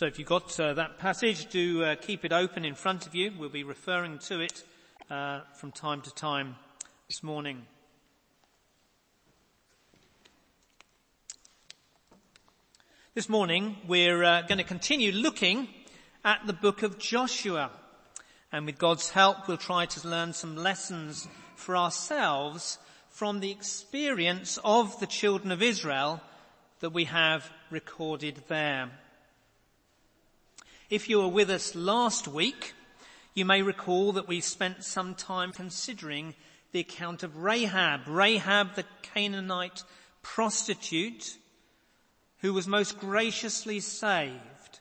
So if you've got uh, that passage, do uh, keep it open in front of you. We'll be referring to it uh, from time to time this morning. This morning we're uh, going to continue looking at the book of Joshua. And with God's help we'll try to learn some lessons for ourselves from the experience of the children of Israel that we have recorded there. If you were with us last week, you may recall that we spent some time considering the account of Rahab, Rahab the Canaanite prostitute who was most graciously saved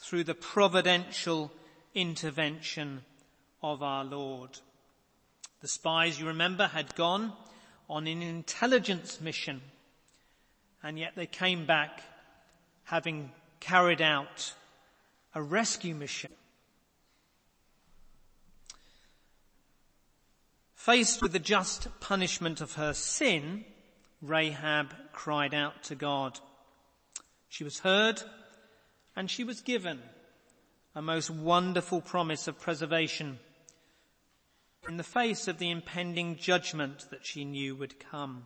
through the providential intervention of our Lord. The spies, you remember, had gone on an intelligence mission and yet they came back having carried out a rescue mission. Faced with the just punishment of her sin, Rahab cried out to God. She was heard and she was given a most wonderful promise of preservation in the face of the impending judgment that she knew would come.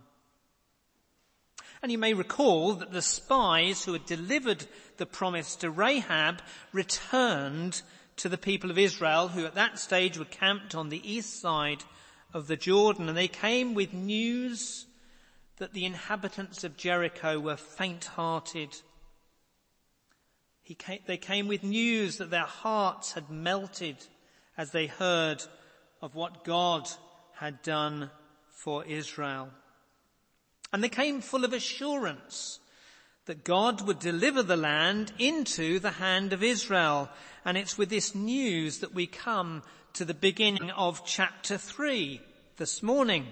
And you may recall that the spies who had delivered the promise to Rahab returned to the people of Israel who at that stage were camped on the east side of the Jordan and they came with news that the inhabitants of Jericho were faint-hearted. Came, they came with news that their hearts had melted as they heard of what God had done for Israel. And they came full of assurance that God would deliver the land into the hand of Israel. And it's with this news that we come to the beginning of chapter three this morning.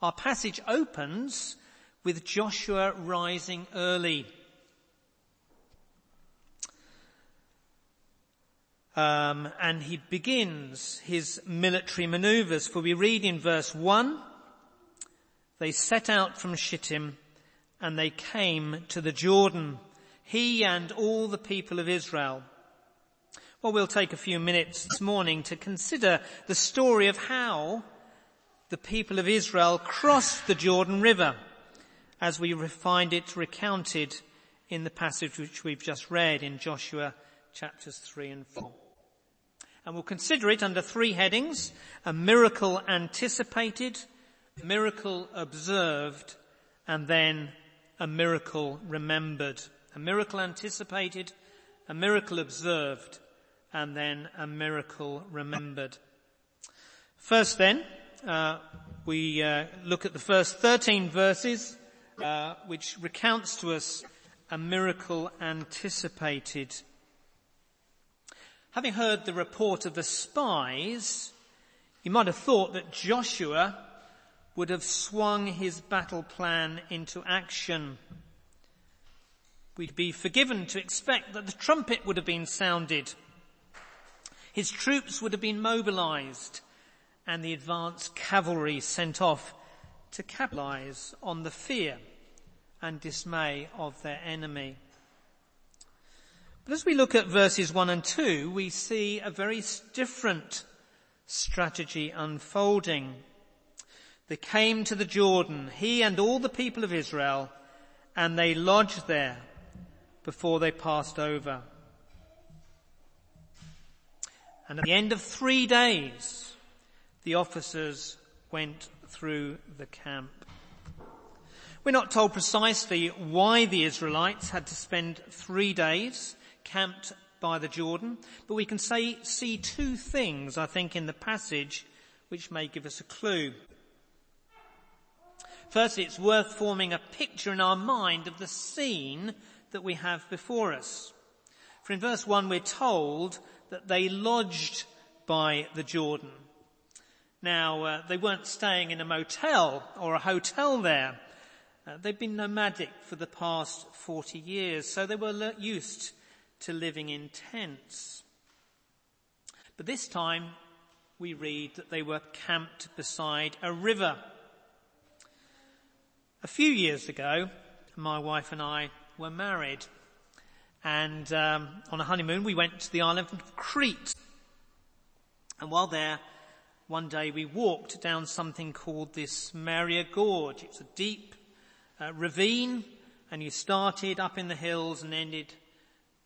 Our passage opens with Joshua rising early. Um, and he begins his military maneuvers for we read in verse one, they set out from Shittim and they came to the Jordan, he and all the people of Israel. Well, we'll take a few minutes this morning to consider the story of how the people of Israel crossed the Jordan River as we find it recounted in the passage which we've just read in Joshua chapters 3 and 4. And we'll consider it under three headings, a miracle anticipated, miracle observed, and then a miracle remembered. A miracle anticipated, a miracle observed, and then a miracle remembered. First then, uh, we uh, look at the first 13 verses, uh, which recounts to us a miracle anticipated. Having heard the report of the spies, you might have thought that Joshua would have swung his battle plan into action. We'd be forgiven to expect that the trumpet would have been sounded. His troops would have been mobilized and the advance cavalry sent off to capitalize on the fear and dismay of their enemy. But as we look at verses 1 and 2, we see a very different strategy unfolding. They came to the Jordan, he and all the people of Israel, and they lodged there before they passed over. And at the end of three days, the officers went through the camp. We're not told precisely why the Israelites had to spend three days camped by the Jordan, but we can say, see two things, I think, in the passage which may give us a clue. Firstly, it's worth forming a picture in our mind of the scene that we have before us. For in verse 1 we're told that they lodged by the Jordan. Now, uh, they weren't staying in a motel or a hotel there. Uh, they'd been nomadic for the past 40 years, so they were used to living in tents. But this time we read that they were camped beside a river. A few years ago, my wife and I were married And um, on a honeymoon, we went to the island of Crete. And while there, one day we walked down something called the Samaria Gorge. It's a deep uh, ravine, and you started up in the hills and ended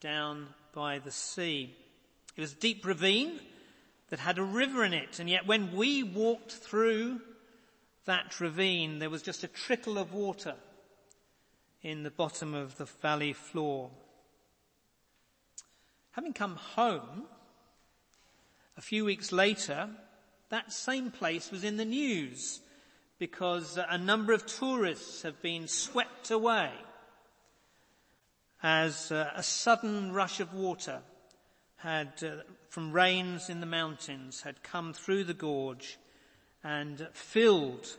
down by the sea. It was a deep ravine that had a river in it, and yet when we walked through that ravine, there was just a trickle of water in the bottom of the valley floor. Having come home, a few weeks later, that same place was in the news because a number of tourists have been swept away as uh, a sudden rush of water had, uh, from rains in the mountains, had come through the gorge and filled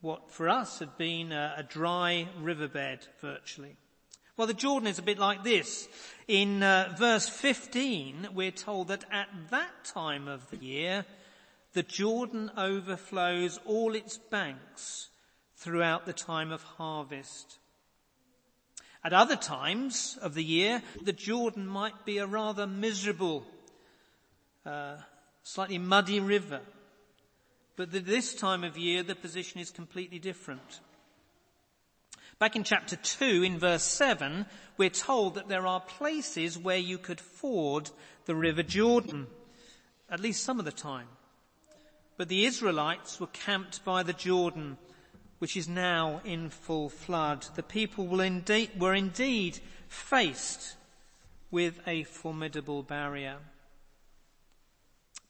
what for us had been a, a dry riverbed virtually. Well, the Jordan is a bit like this. In uh, verse 15, we're told that at that time of the year, the Jordan overflows all its banks throughout the time of harvest. At other times of the year, the Jordan might be a rather miserable, uh, slightly muddy river. But this time of year, the position is completely different. Back in chapter 2 in verse 7, we're told that there are places where you could ford the river Jordan, at least some of the time. But the Israelites were camped by the Jordan, which is now in full flood. The people were indeed faced with a formidable barrier.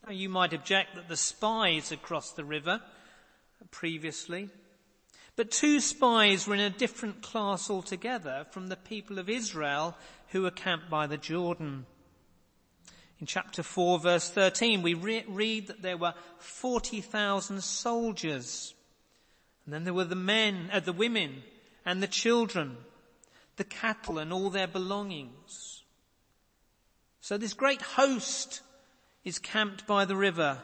Now you might object that the spies had crossed the river previously. But two spies were in a different class altogether from the people of Israel who were camped by the Jordan. In chapter 4 verse 13 we re- read that there were 40,000 soldiers. And then there were the men, uh, the women and the children, the cattle and all their belongings. So this great host is camped by the river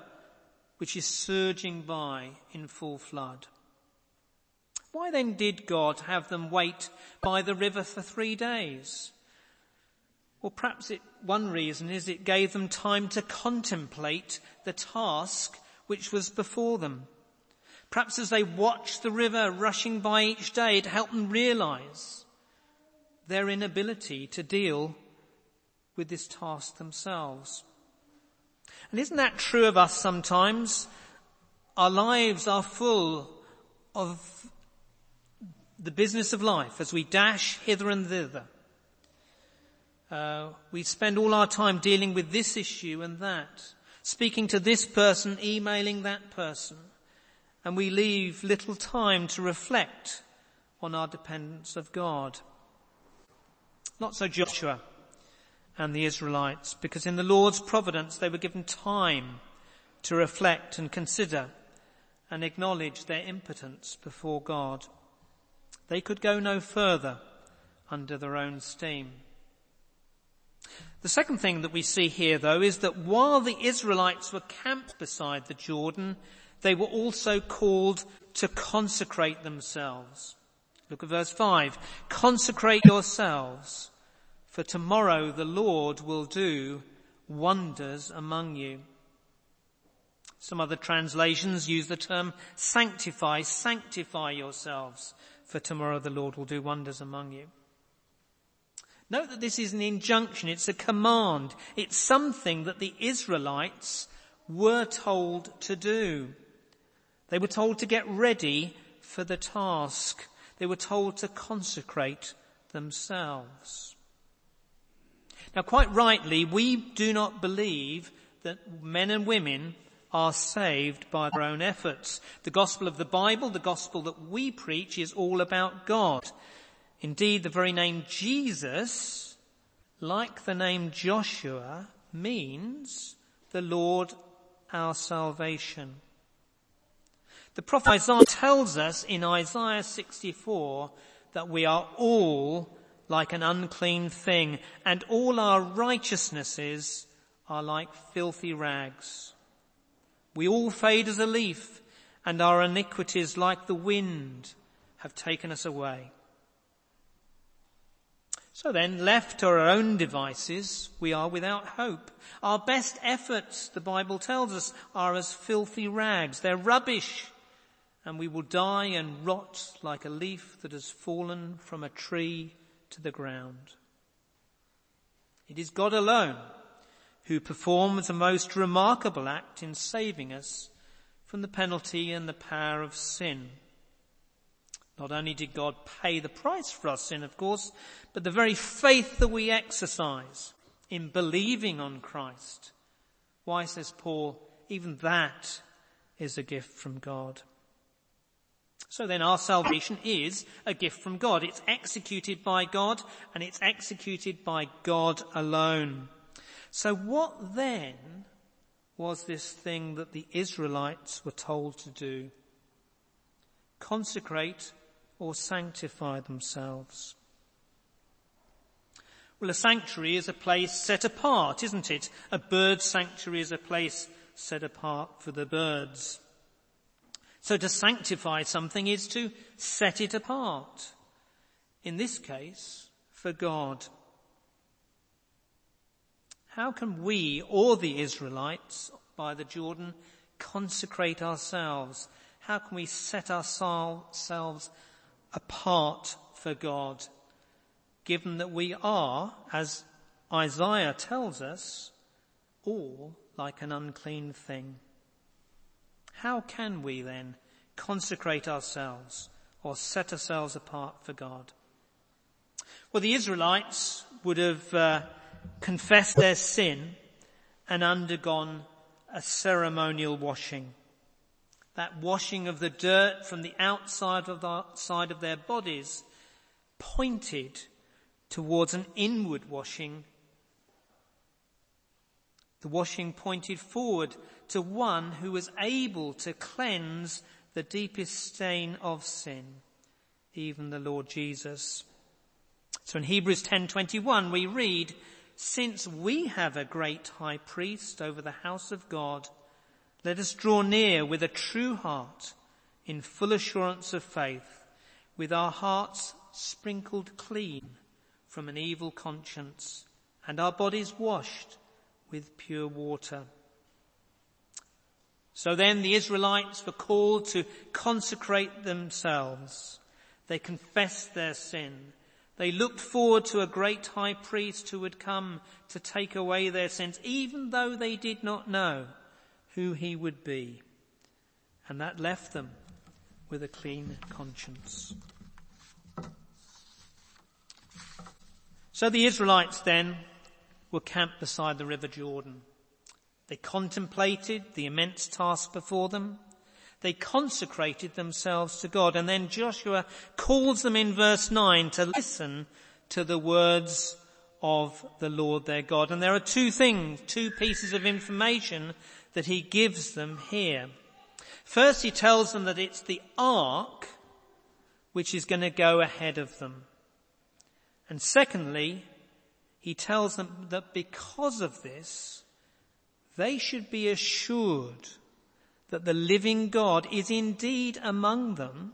which is surging by in full flood. Why then did God have them wait by the river for three days? Well, perhaps it, one reason is it gave them time to contemplate the task which was before them. Perhaps as they watched the river rushing by each day, it helped them realize their inability to deal with this task themselves. And isn't that true of us sometimes? Our lives are full of the business of life as we dash hither and thither. Uh, we spend all our time dealing with this issue and that, speaking to this person, emailing that person, and we leave little time to reflect on our dependence of God. Not so Joshua and the Israelites, because in the Lord's providence they were given time to reflect and consider and acknowledge their impotence before God. They could go no further under their own steam. The second thing that we see here though is that while the Israelites were camped beside the Jordan, they were also called to consecrate themselves. Look at verse 5. Consecrate yourselves, for tomorrow the Lord will do wonders among you. Some other translations use the term sanctify, sanctify yourselves for tomorrow the Lord will do wonders among you. Note that this is an injunction, it's a command, it's something that the Israelites were told to do. They were told to get ready for the task. They were told to consecrate themselves. Now quite rightly, we do not believe that men and women are saved by their own efforts. The gospel of the Bible, the gospel that we preach is all about God. Indeed, the very name Jesus, like the name Joshua, means the Lord our salvation. The prophet Isaiah tells us in Isaiah 64 that we are all like an unclean thing and all our righteousnesses are like filthy rags. We all fade as a leaf and our iniquities like the wind have taken us away. So then, left to our own devices, we are without hope. Our best efforts, the Bible tells us, are as filthy rags. They're rubbish. And we will die and rot like a leaf that has fallen from a tree to the ground. It is God alone who performs a most remarkable act in saving us from the penalty and the power of sin. Not only did God pay the price for our sin, of course, but the very faith that we exercise in believing on Christ. Why, says Paul, even that is a gift from God. So then our salvation is a gift from God. It's executed by God and it's executed by God alone. So what then was this thing that the Israelites were told to do? Consecrate or sanctify themselves. Well, a sanctuary is a place set apart, isn't it? A bird sanctuary is a place set apart for the birds. So to sanctify something is to set it apart. In this case, for God. How can we or the Israelites by the Jordan consecrate ourselves? How can we set ourselves apart for God, given that we are, as Isaiah tells us, all like an unclean thing. How can we then consecrate ourselves or set ourselves apart for God? Well, the Israelites would have uh, confessed their sin and undergone a ceremonial washing that washing of the dirt from the outside of the side of their bodies pointed towards an inward washing. The washing pointed forward to one who was able to cleanse the deepest stain of sin, even the Lord Jesus. So in Hebrews 10:21 we read, since we have a great high priest over the house of God, let us draw near with a true heart in full assurance of faith, with our hearts sprinkled clean from an evil conscience and our bodies washed with pure water. So then the Israelites were called to consecrate themselves. They confessed their sin. They looked forward to a great high priest who would come to take away their sins, even though they did not know who he would be. And that left them with a clean conscience. So the Israelites then were camped beside the river Jordan. They contemplated the immense task before them. They consecrated themselves to God. And then Joshua calls them in verse 9 to listen to the words of the Lord their God. And there are two things, two pieces of information that he gives them here. First, he tells them that it's the ark which is going to go ahead of them. And secondly, he tells them that because of this, they should be assured that the living God is indeed among them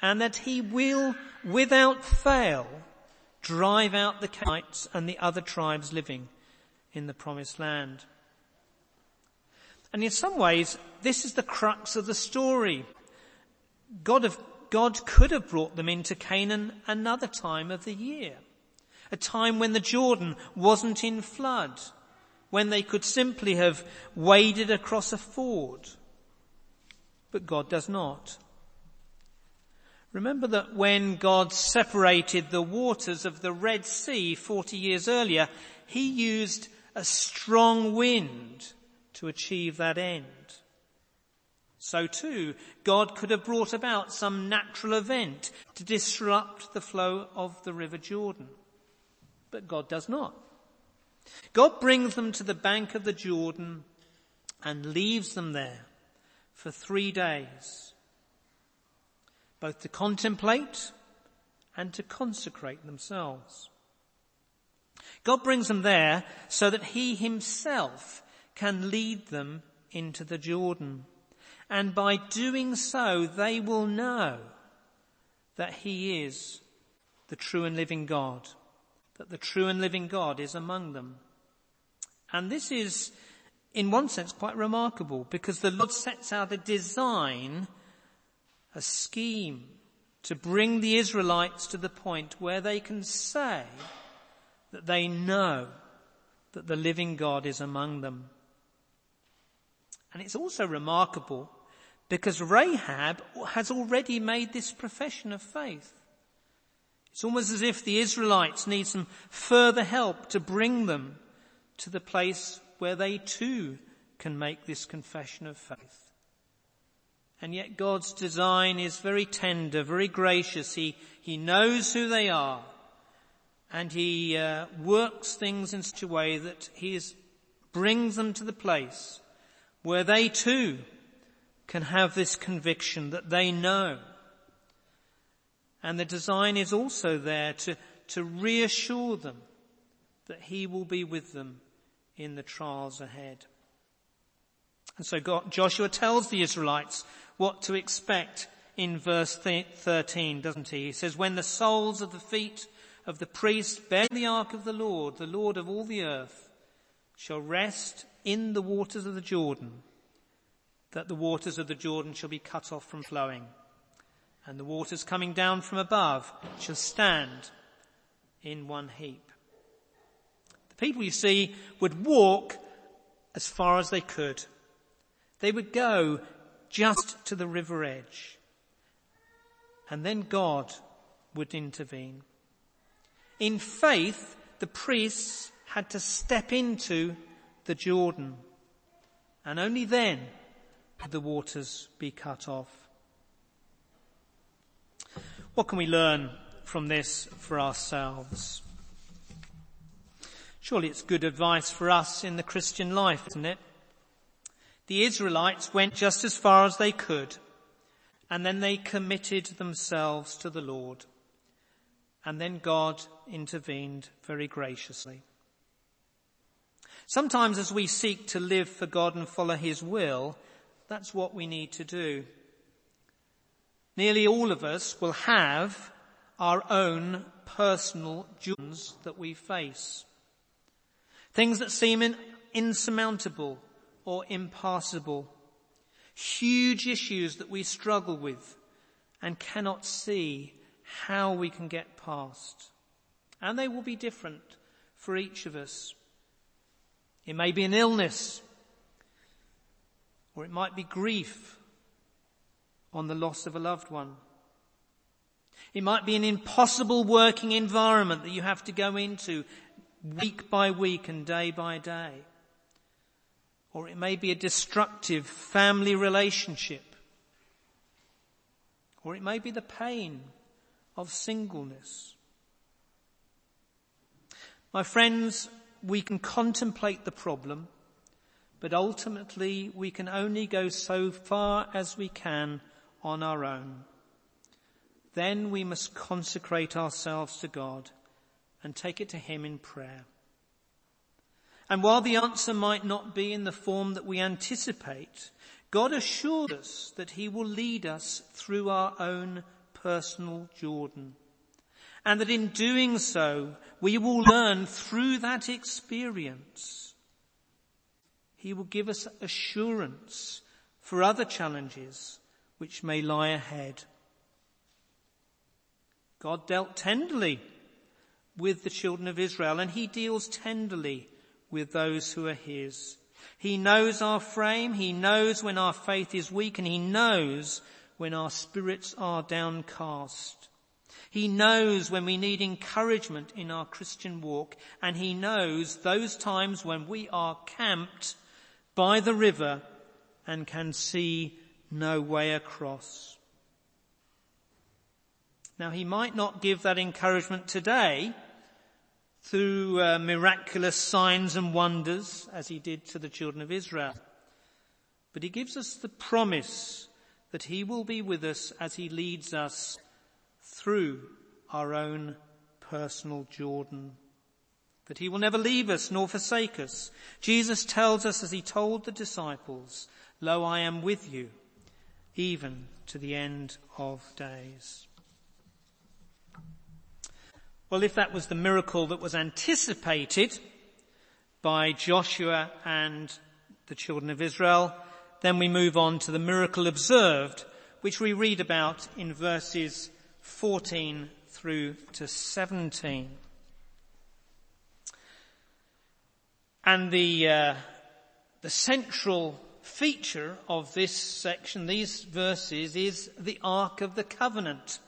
and that he will, without fail, drive out the Canaanites and the other tribes living in the promised land. And in some ways, this is the crux of the story. God, have, God could have brought them into Canaan another time of the year. A time when the Jordan wasn't in flood. When they could simply have waded across a ford. But God does not. Remember that when God separated the waters of the Red Sea 40 years earlier, he used a strong wind to achieve that end. So too, God could have brought about some natural event to disrupt the flow of the River Jordan. But God does not. God brings them to the bank of the Jordan and leaves them there for three days, both to contemplate and to consecrate themselves. God brings them there so that He Himself can lead them into the Jordan. And by doing so, they will know that he is the true and living God that the true and living God is among them. And this is, in one sense, quite remarkable because the Lord sets out a design, a scheme to bring the Israelites to the point where they can say that they know that the living God is among them. And it's also remarkable because Rahab has already made this profession of faith. It's almost as if the Israelites need some further help to bring them to the place where they too can make this confession of faith. And yet God's design is very tender, very gracious. He, he knows who they are and he uh, works things in such a way that he is, brings them to the place where they too can have this conviction that they know. And the design is also there to, to reassure them that he will be with them in the trials ahead. And so God, Joshua tells the Israelites what to expect in verse 13, doesn't he? He says, when the soles of the feet of the priests bearing the ark of the Lord, the Lord of all the earth, shall rest in the waters of the Jordan, that the waters of the Jordan shall be cut off from flowing, and the waters coming down from above shall stand in one heap. The people, you see, would walk as far as they could. They would go just to the river edge. And then God would intervene. In faith, the priests had to step into the Jordan. And only then could the waters be cut off. What can we learn from this for ourselves? Surely it's good advice for us in the Christian life, isn't it? The Israelites went just as far as they could, and then they committed themselves to the Lord. And then God intervened very graciously. Sometimes as we seek to live for God and follow His will, that's what we need to do. Nearly all of us will have our own personal joys that we face. Things that seem insurmountable or impassable. Huge issues that we struggle with and cannot see how we can get past. And they will be different for each of us. It may be an illness, or it might be grief on the loss of a loved one. It might be an impossible working environment that you have to go into week by week and day by day. Or it may be a destructive family relationship. Or it may be the pain of singleness. My friends, we can contemplate the problem, but ultimately we can only go so far as we can on our own. Then we must consecrate ourselves to God and take it to Him in prayer. And while the answer might not be in the form that we anticipate, God assures us that He will lead us through our own personal Jordan. And that in doing so, we will learn through that experience. He will give us assurance for other challenges which may lie ahead. God dealt tenderly with the children of Israel and he deals tenderly with those who are his. He knows our frame, he knows when our faith is weak and he knows when our spirits are downcast. He knows when we need encouragement in our Christian walk and he knows those times when we are camped by the river and can see no way across. Now he might not give that encouragement today through uh, miraculous signs and wonders as he did to the children of Israel. But he gives us the promise that he will be with us as he leads us through our own personal Jordan. That he will never leave us nor forsake us. Jesus tells us as he told the disciples, Lo, I am with you, even to the end of days. Well, if that was the miracle that was anticipated by Joshua and the children of Israel, then we move on to the miracle observed, which we read about in verses 14 through to 17. And the, uh, the central feature of this section, these verses, is the Ark of the Covenant.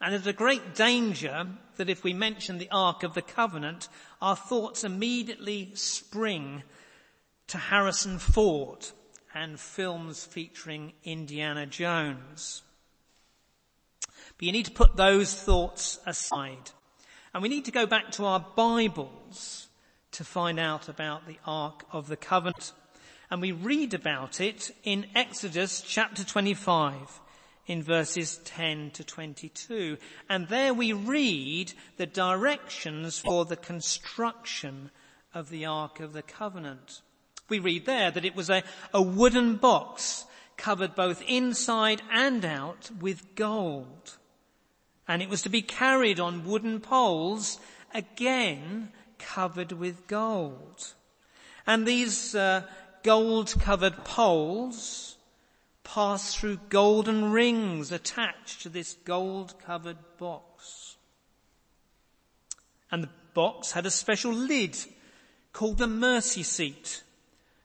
And there's a great danger that if we mention the Ark of the Covenant, our thoughts immediately spring to Harrison Ford and films featuring Indiana Jones. But you need to put those thoughts aside. And we need to go back to our Bibles to find out about the Ark of the Covenant. And we read about it in Exodus chapter 25 in verses 10 to 22. And there we read the directions for the construction of the Ark of the Covenant. We read there that it was a, a wooden box covered both inside and out with gold. And it was to be carried on wooden poles, again covered with gold. And these uh, gold covered poles pass through golden rings attached to this gold covered box. And the box had a special lid called the mercy seat,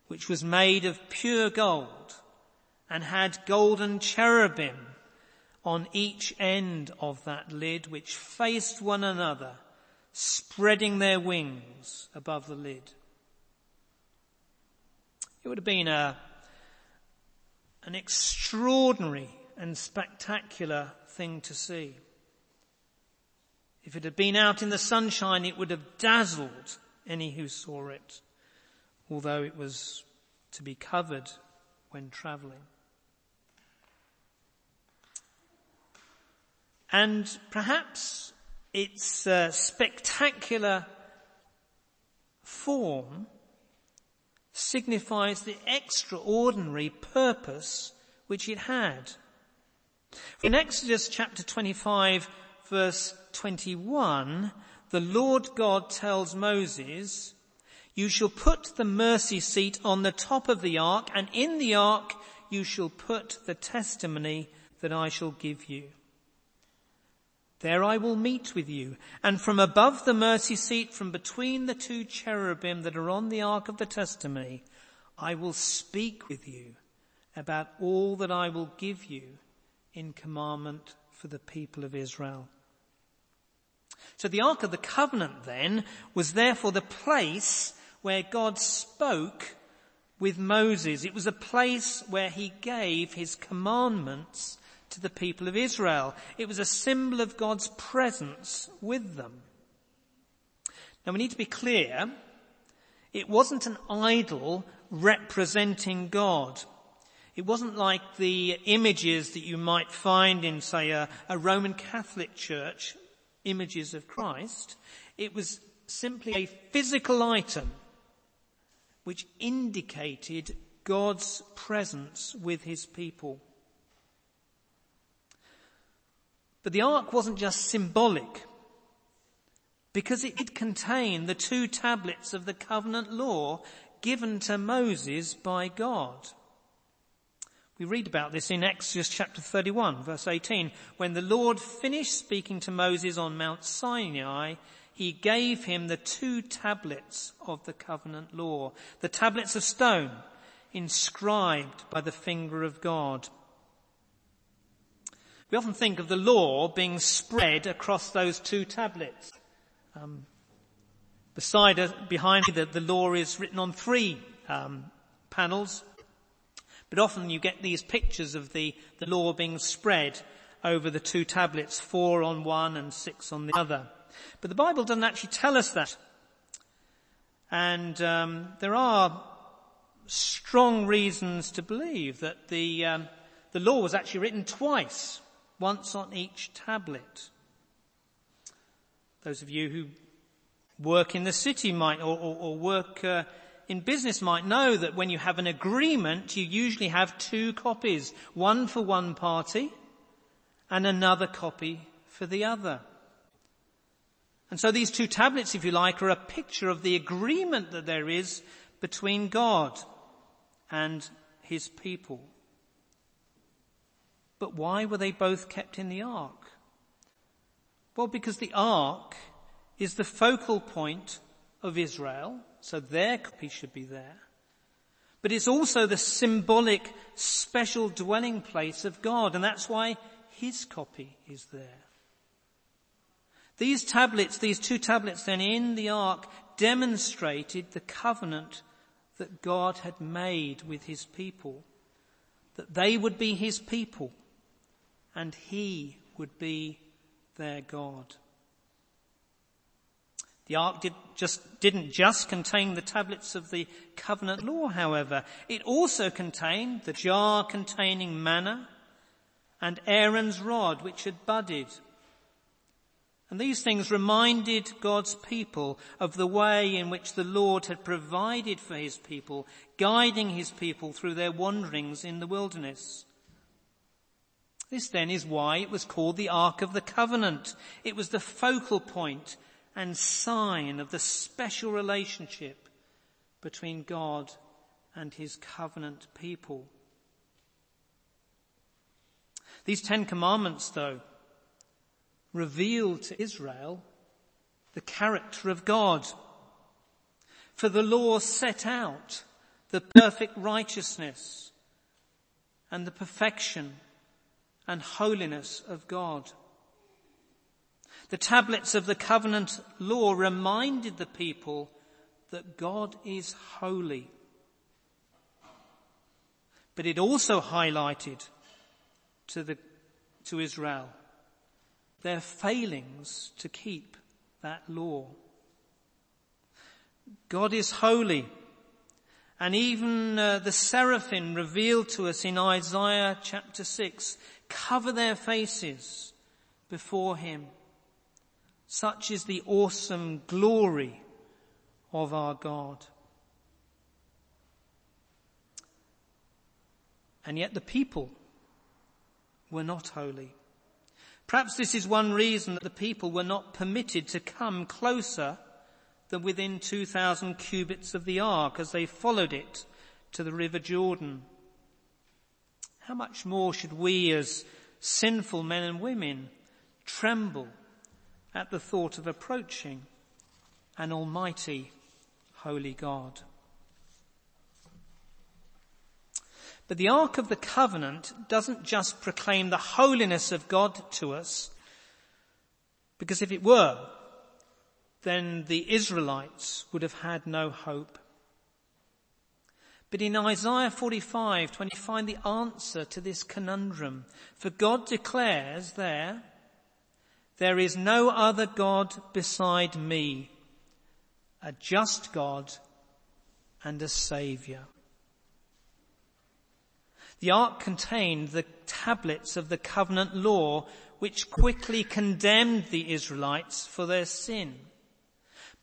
which was made of pure gold and had golden cherubim on each end of that lid, which faced one another, spreading their wings above the lid. It would have been a, an extraordinary and spectacular thing to see. If it had been out in the sunshine, it would have dazzled any who saw it, although it was to be covered when travelling. And perhaps its uh, spectacular form signifies the extraordinary purpose which it had. In Exodus chapter 25 verse 21, the Lord God tells Moses, you shall put the mercy seat on the top of the ark and in the ark you shall put the testimony that I shall give you. There I will meet with you, and from above the mercy seat, from between the two cherubim that are on the ark of the testimony, I will speak with you about all that I will give you in commandment for the people of Israel. So the Ark of the Covenant then was therefore the place where God spoke with Moses. It was a place where he gave his commandments to the people of Israel. It was a symbol of God's presence with them. Now we need to be clear, it wasn't an idol representing God. It wasn't like the images that you might find in, say, a, a Roman Catholic church, images of Christ. It was simply a physical item which indicated God's presence with his people. But the ark wasn't just symbolic because it did contain the two tablets of the covenant law given to Moses by God. We read about this in Exodus chapter 31 verse 18. When the Lord finished speaking to Moses on Mount Sinai, he gave him the two tablets of the covenant law, the tablets of stone inscribed by the finger of God. We often think of the law being spread across those two tablets. Um, beside, uh, behind the, the law is written on three um, panels, but often you get these pictures of the, the law being spread over the two tablets, four on one and six on the other. But the Bible doesn't actually tell us that. And um, there are strong reasons to believe that the um, the law was actually written twice once on each tablet. Those of you who work in the city might, or, or, or work uh, in business might know that when you have an agreement, you usually have two copies, one for one party and another copy for the other. And so these two tablets, if you like, are a picture of the agreement that there is between God and his people. But why were they both kept in the ark? Well, because the ark is the focal point of Israel, so their copy should be there. But it's also the symbolic special dwelling place of God, and that's why his copy is there. These tablets, these two tablets then in the ark demonstrated the covenant that God had made with his people. That they would be his people and he would be their God. The ark did just, didn't just contain the tablets of the covenant law, however. It also contained the jar containing manna and Aaron's rod, which had budded and these things reminded God's people of the way in which the Lord had provided for his people, guiding his people through their wanderings in the wilderness. This then is why it was called the Ark of the Covenant. It was the focal point and sign of the special relationship between God and his covenant people. These Ten Commandments, though, revealed to Israel the character of God. For the law set out the perfect righteousness and the perfection and holiness of God. The tablets of the covenant law reminded the people that God is holy. But it also highlighted to the, to Israel their failings to keep that law. God is holy. And even uh, the seraphim revealed to us in Isaiah chapter 6 cover their faces before him. Such is the awesome glory of our God. And yet the people were not holy. Perhaps this is one reason that the people were not permitted to come closer than within 2,000 cubits of the ark as they followed it to the river Jordan. How much more should we as sinful men and women tremble at the thought of approaching an almighty holy God? But the Ark of the Covenant doesn't just proclaim the holiness of God to us, because if it were, then the Israelites would have had no hope. But in Isaiah 45, when you find the answer to this conundrum, for God declares there, there is no other God beside me, a just God and a saviour. The ark contained the tablets of the covenant law which quickly condemned the Israelites for their sin.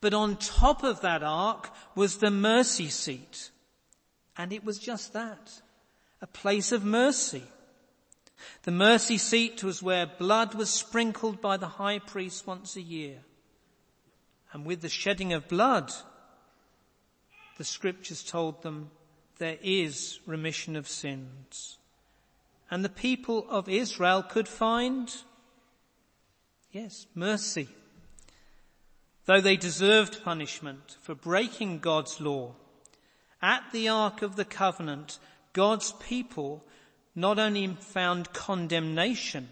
But on top of that ark was the mercy seat. And it was just that. A place of mercy. The mercy seat was where blood was sprinkled by the high priest once a year. And with the shedding of blood, the scriptures told them there is remission of sins. And the people of Israel could find, yes, mercy. Though they deserved punishment for breaking God's law, at the Ark of the Covenant, God's people not only found condemnation,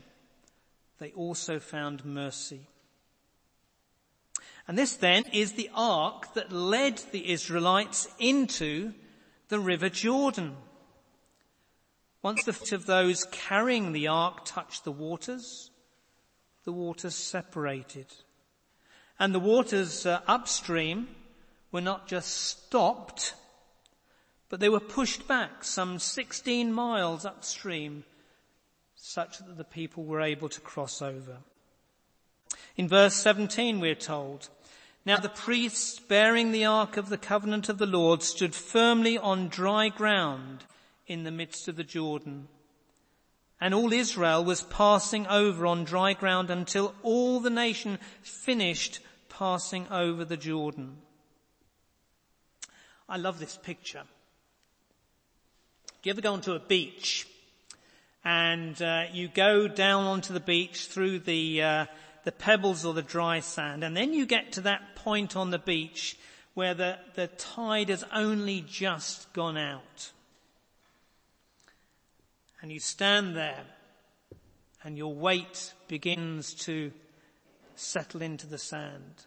they also found mercy. And this then is the ark that led the Israelites into the river Jordan. Once the feet of those carrying the ark touched the waters, the waters separated. And the waters uh, upstream were not just stopped, but they were pushed back some 16 miles upstream such that the people were able to cross over. In verse 17 we're told, now the priests bearing the ark of the covenant of the Lord stood firmly on dry ground in the midst of the Jordan. And all Israel was passing over on dry ground until all the nation finished passing over the Jordan. I love this picture. You ever go onto a beach and uh, you go down onto the beach through the uh, the pebbles or the dry sand, and then you get to that point on the beach where the, the tide has only just gone out. And you stand there and your weight begins to settle into the sand.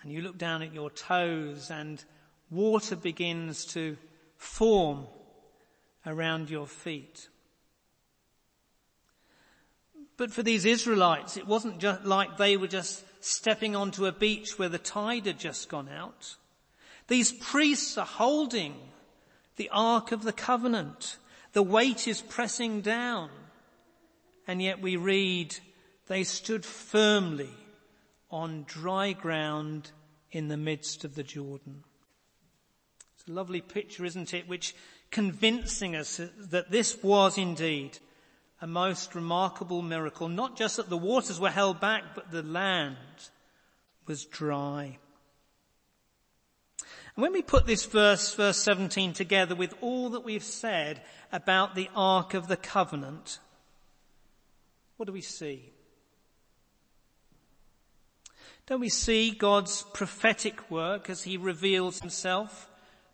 And you look down at your toes and water begins to form around your feet. But for these Israelites, it wasn't just like they were just stepping onto a beach where the tide had just gone out. These priests are holding the Ark of the Covenant. The weight is pressing down. And yet we read they stood firmly on dry ground in the midst of the Jordan. It's a lovely picture, isn't it? Which convincing us that this was indeed a most remarkable miracle, not just that the waters were held back, but the land was dry. And when we put this verse, verse 17 together with all that we've said about the Ark of the Covenant, what do we see? Don't we see God's prophetic work as he reveals himself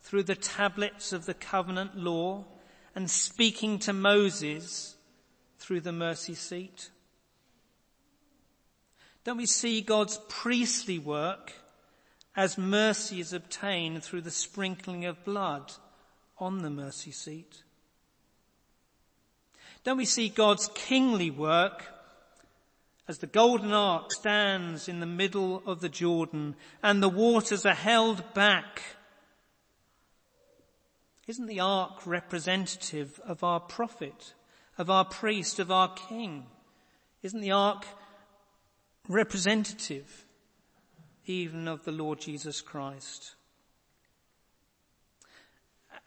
through the tablets of the covenant law and speaking to Moses through the mercy seat? Don't we see God's priestly work as mercy is obtained through the sprinkling of blood on the mercy seat? Don't we see God's kingly work as the golden ark stands in the middle of the Jordan and the waters are held back? Isn't the ark representative of our prophet? of our priest, of our king? Isn't the ark representative even of the Lord Jesus Christ?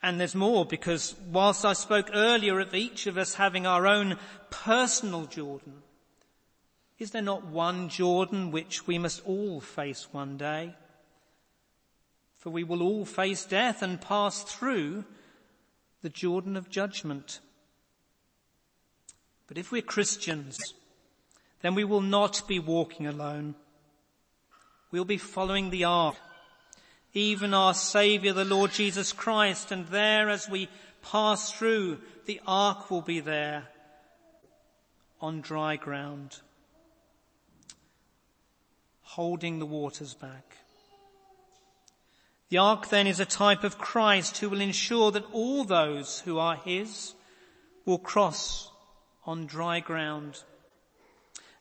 And there's more because whilst I spoke earlier of each of us having our own personal Jordan, is there not one Jordan which we must all face one day? For we will all face death and pass through the Jordan of judgment. But if we're Christians, then we will not be walking alone. We'll be following the ark, even our Saviour, the Lord Jesus Christ, and there as we pass through, the ark will be there on dry ground, holding the waters back. The ark then is a type of Christ who will ensure that all those who are his will cross on dry ground.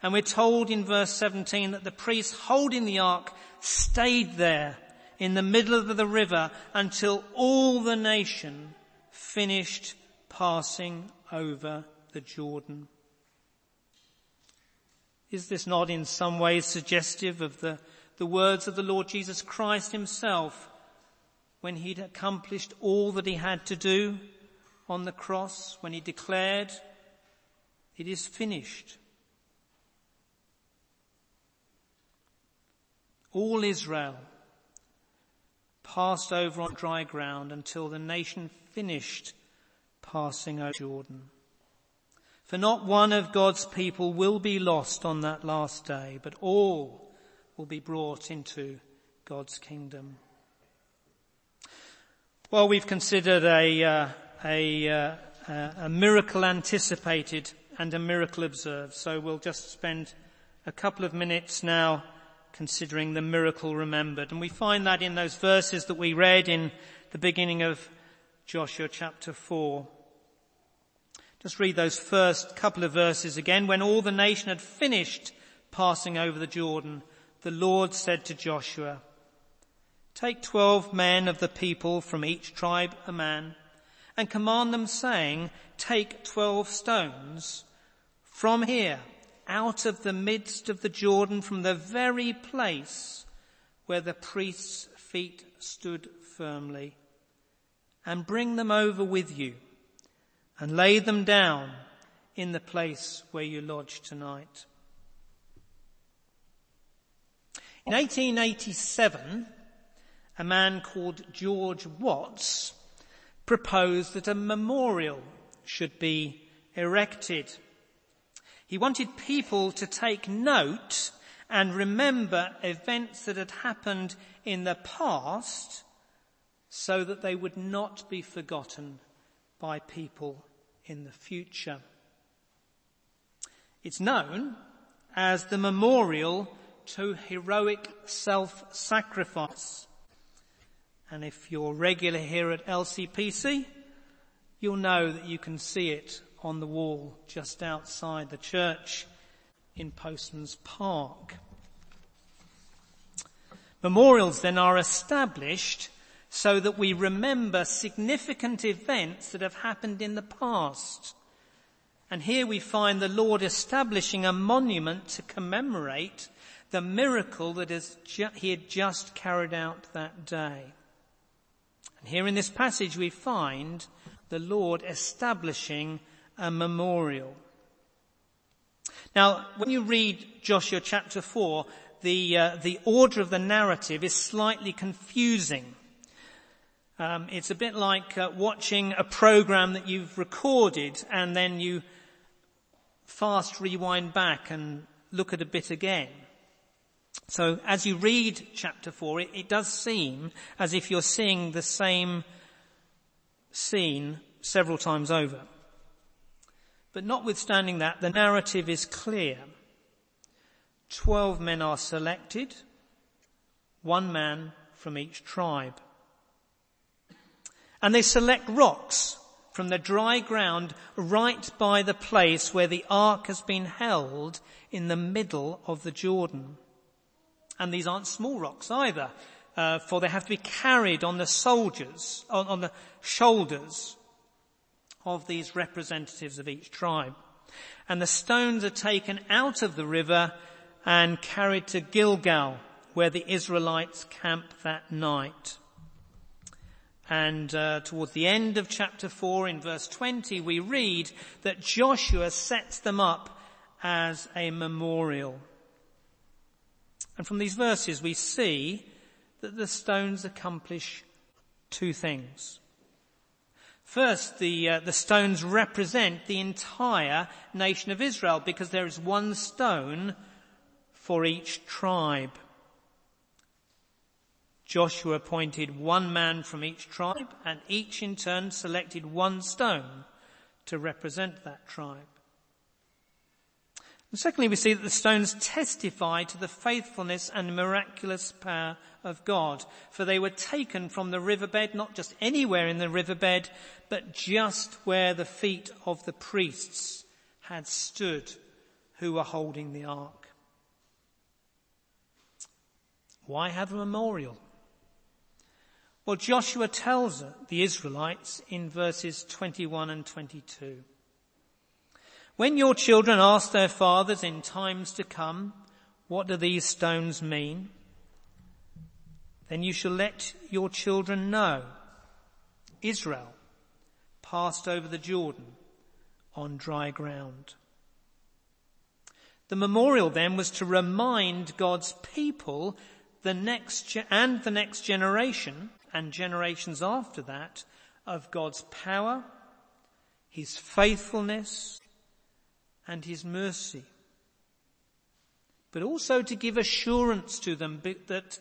And we're told in verse 17 that the priest holding the ark stayed there in the middle of the river until all the nation finished passing over the Jordan. Is this not in some ways suggestive of the, the words of the Lord Jesus Christ himself when he'd accomplished all that he had to do on the cross, when he declared, it is finished. All Israel passed over on dry ground until the nation finished passing over Jordan. For not one of God's people will be lost on that last day, but all will be brought into God's kingdom. Well, we've considered a, uh, a, uh, a miracle anticipated and a miracle observed. So we'll just spend a couple of minutes now considering the miracle remembered. And we find that in those verses that we read in the beginning of Joshua chapter 4. Just read those first couple of verses again. When all the nation had finished passing over the Jordan, the Lord said to Joshua, Take twelve men of the people from each tribe a man, and command them saying, Take twelve stones from here, out of the midst of the Jordan, from the very place where the priest's feet stood firmly, and bring them over with you, and lay them down in the place where you lodge tonight. In 1887, a man called George Watts proposed that a memorial should be erected. He wanted people to take note and remember events that had happened in the past so that they would not be forgotten by people in the future. It's known as the memorial to heroic self-sacrifice. And if you're regular here at LCPC, you'll know that you can see it on the wall just outside the church in Postman's Park. Memorials then are established so that we remember significant events that have happened in the past. And here we find the Lord establishing a monument to commemorate the miracle that he had just carried out that day. And here in this passage we find the Lord establishing a memorial. Now, when you read Joshua chapter 4, the, uh, the order of the narrative is slightly confusing. Um, it's a bit like uh, watching a program that you've recorded and then you fast rewind back and look at a bit again. So as you read chapter 4, it, it does seem as if you're seeing the same scene several times over. But notwithstanding that, the narrative is clear. Twelve men are selected, one man from each tribe. And they select rocks from the dry ground right by the place where the ark has been held in the middle of the Jordan. And these aren't small rocks either, uh, for they have to be carried on the soldiers, on, on the shoulders of these representatives of each tribe. And the stones are taken out of the river and carried to Gilgal, where the Israelites camp that night. And uh, towards the end of chapter 4 in verse 20 we read that Joshua sets them up as a memorial. And from these verses we see that the stones accomplish two things. First, the, uh, the stones represent the entire nation of Israel because there is one stone for each tribe. Joshua appointed one man from each tribe and each in turn selected one stone to represent that tribe. And secondly, we see that the stones testify to the faithfulness and miraculous power of God, for they were taken from the riverbed, not just anywhere in the riverbed, but just where the feet of the priests had stood who were holding the ark. Why have a memorial? Well, Joshua tells the Israelites in verses 21 and 22. When your children ask their fathers in times to come, what do these stones mean? Then you shall let your children know. Israel passed over the Jordan on dry ground. The memorial then was to remind God's people the next ge- and the next generation and generations after that of God's power, His faithfulness, and his mercy. But also to give assurance to them that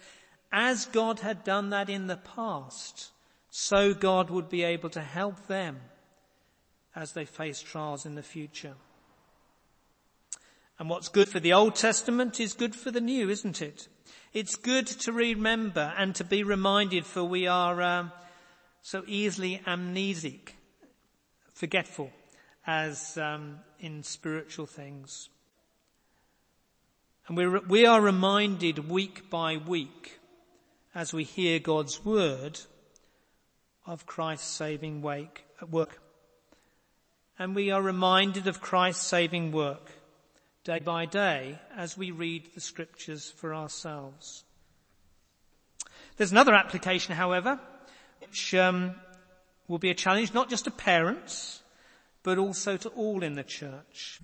as God had done that in the past, so God would be able to help them as they face trials in the future. And what's good for the Old Testament is good for the New, isn't it? It's good to remember and to be reminded for we are uh, so easily amnesic, forgetful as um, in spiritual things. And we're, we are reminded week by week as we hear God's word of Christ's saving wake, work. And we are reminded of Christ's saving work day by day as we read the scriptures for ourselves. There's another application, however, which um, will be a challenge not just to parents, but also to all in the church.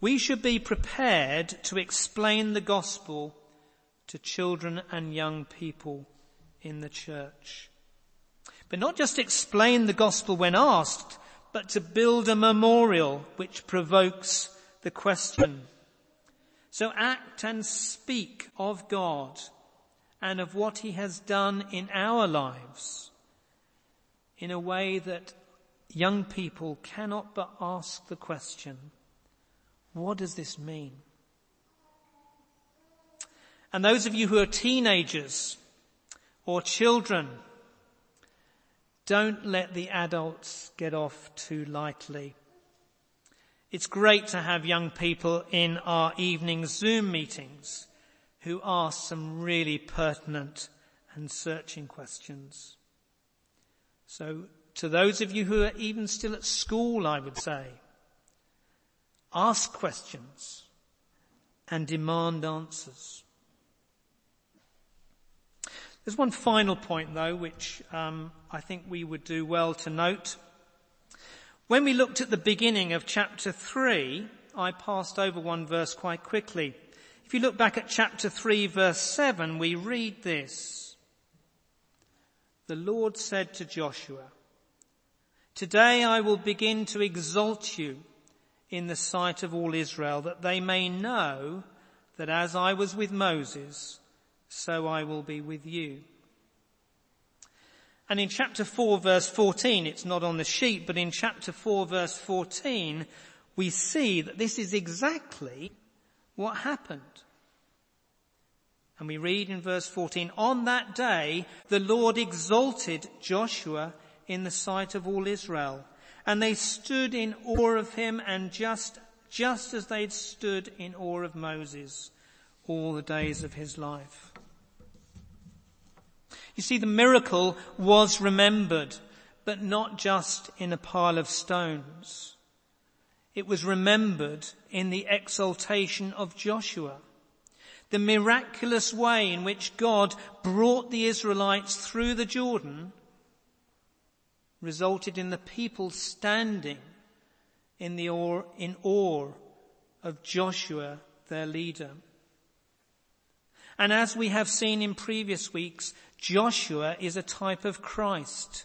We should be prepared to explain the gospel to children and young people in the church. But not just explain the gospel when asked, but to build a memorial which provokes the question. So act and speak of God and of what he has done in our lives in a way that young people cannot but ask the question, what does this mean? And those of you who are teenagers or children, don't let the adults get off too lightly. It's great to have young people in our evening Zoom meetings who ask some really pertinent and searching questions. So to those of you who are even still at school, I would say, ask questions and demand answers. There's one final point though, which um, I think we would do well to note. When we looked at the beginning of chapter three, I passed over one verse quite quickly. If you look back at chapter three verse seven, we read this. The Lord said to Joshua, Today I will begin to exalt you in the sight of all Israel that they may know that as I was with Moses, so I will be with you. And in chapter 4 verse 14, it's not on the sheet, but in chapter 4 verse 14, we see that this is exactly what happened. And we read in verse 14, on that day, the Lord exalted Joshua in the sight of all Israel. And they stood in awe of him and just, just as they'd stood in awe of Moses all the days of his life. You see, the miracle was remembered, but not just in a pile of stones. It was remembered in the exaltation of Joshua. The miraculous way in which God brought the Israelites through the Jordan resulted in the people standing in, the awe, in awe of Joshua, their leader. And as we have seen in previous weeks, Joshua is a type of Christ.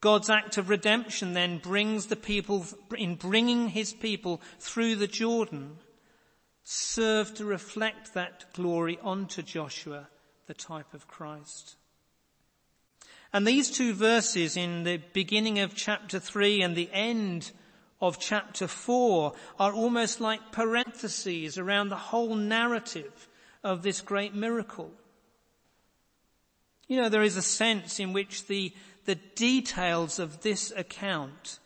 God's act of redemption then brings the people, in bringing his people through the Jordan, served to reflect that glory onto Joshua, the type of Christ. And these two verses in the beginning of chapter three and the end of chapter four are almost like parentheses around the whole narrative of this great miracle. You know, there is a sense in which the, the details of this account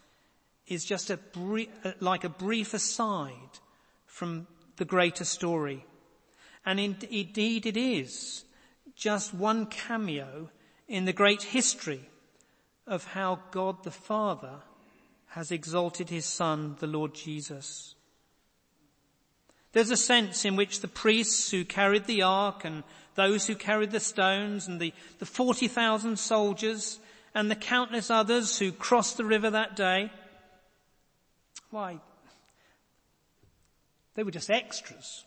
is just a brief, like a brief aside from the greater story. And indeed it is just one cameo in the great history of how God the Father has exalted his Son, the Lord Jesus. There's a sense in which the priests who carried the ark and those who carried the stones and the, the 40,000 soldiers and the countless others who crossed the river that day, why, they were just extras,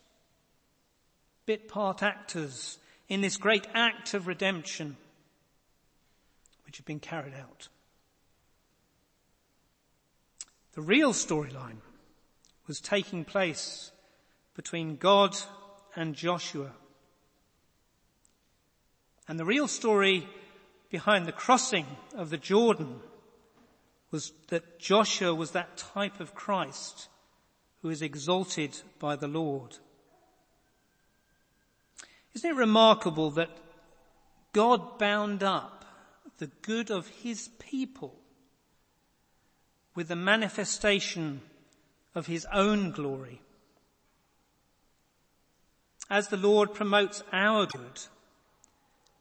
bit part actors in this great act of redemption which had been carried out. The real storyline was taking place between God and Joshua. And the real story behind the crossing of the Jordan was that Joshua was that type of Christ who is exalted by the Lord. Isn't it remarkable that God bound up the good of his people with the manifestation of his own glory. As the Lord promotes our good,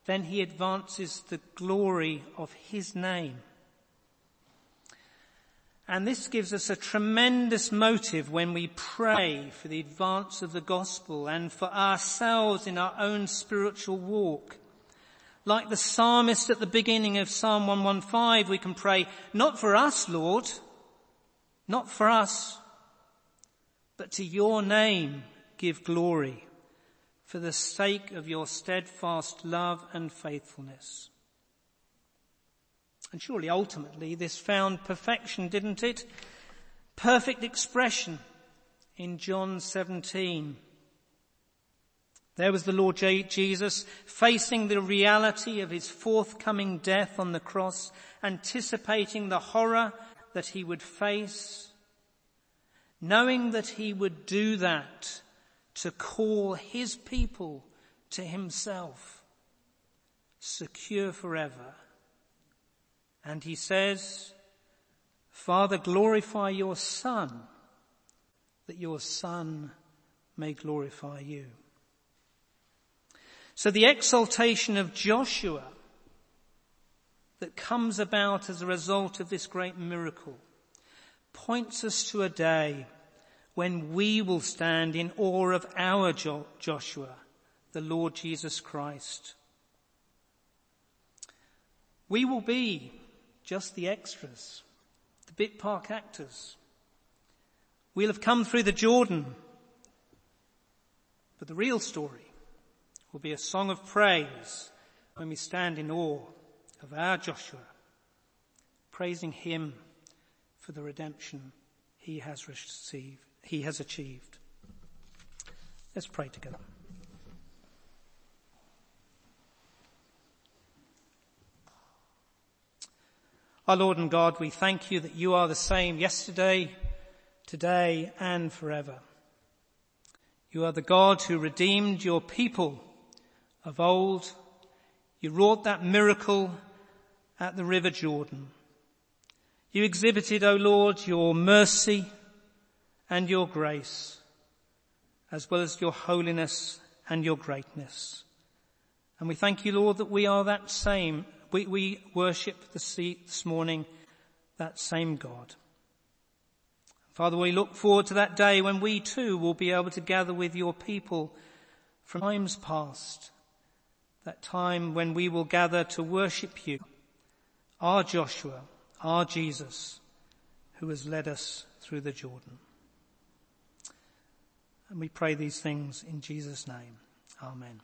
then he advances the glory of his name. And this gives us a tremendous motive when we pray for the advance of the gospel and for ourselves in our own spiritual walk. Like the psalmist at the beginning of Psalm 115, we can pray, not for us, Lord, not for us, but to your name give glory, for the sake of your steadfast love and faithfulness. And surely ultimately this found perfection, didn't it? Perfect expression in John 17. There was the Lord Jesus facing the reality of his forthcoming death on the cross, anticipating the horror that he would face, knowing that he would do that to call his people to himself, secure forever. And he says, Father, glorify your Son, that your Son may glorify you. So the exaltation of Joshua that comes about as a result of this great miracle points us to a day when we will stand in awe of our jo- Joshua, the Lord Jesus Christ. We will be just the extras, the bit park actors. We'll have come through the Jordan, but the real story will be a song of praise when we stand in awe of our Joshua, praising him for the redemption he has received he has achieved. Let's pray together. Our Lord and God, we thank you that you are the same yesterday, today and forever. You are the God who redeemed your people of old. You wrought that miracle at the river Jordan. You exhibited, O Lord, your mercy and your grace, as well as your holiness and your greatness. And we thank you, Lord, that we are that same. We, we worship this morning that same God. Father, we look forward to that day when we too will be able to gather with your people from times past. That time when we will gather to worship you, our Joshua, our Jesus, who has led us through the Jordan. And we pray these things in Jesus' name. Amen.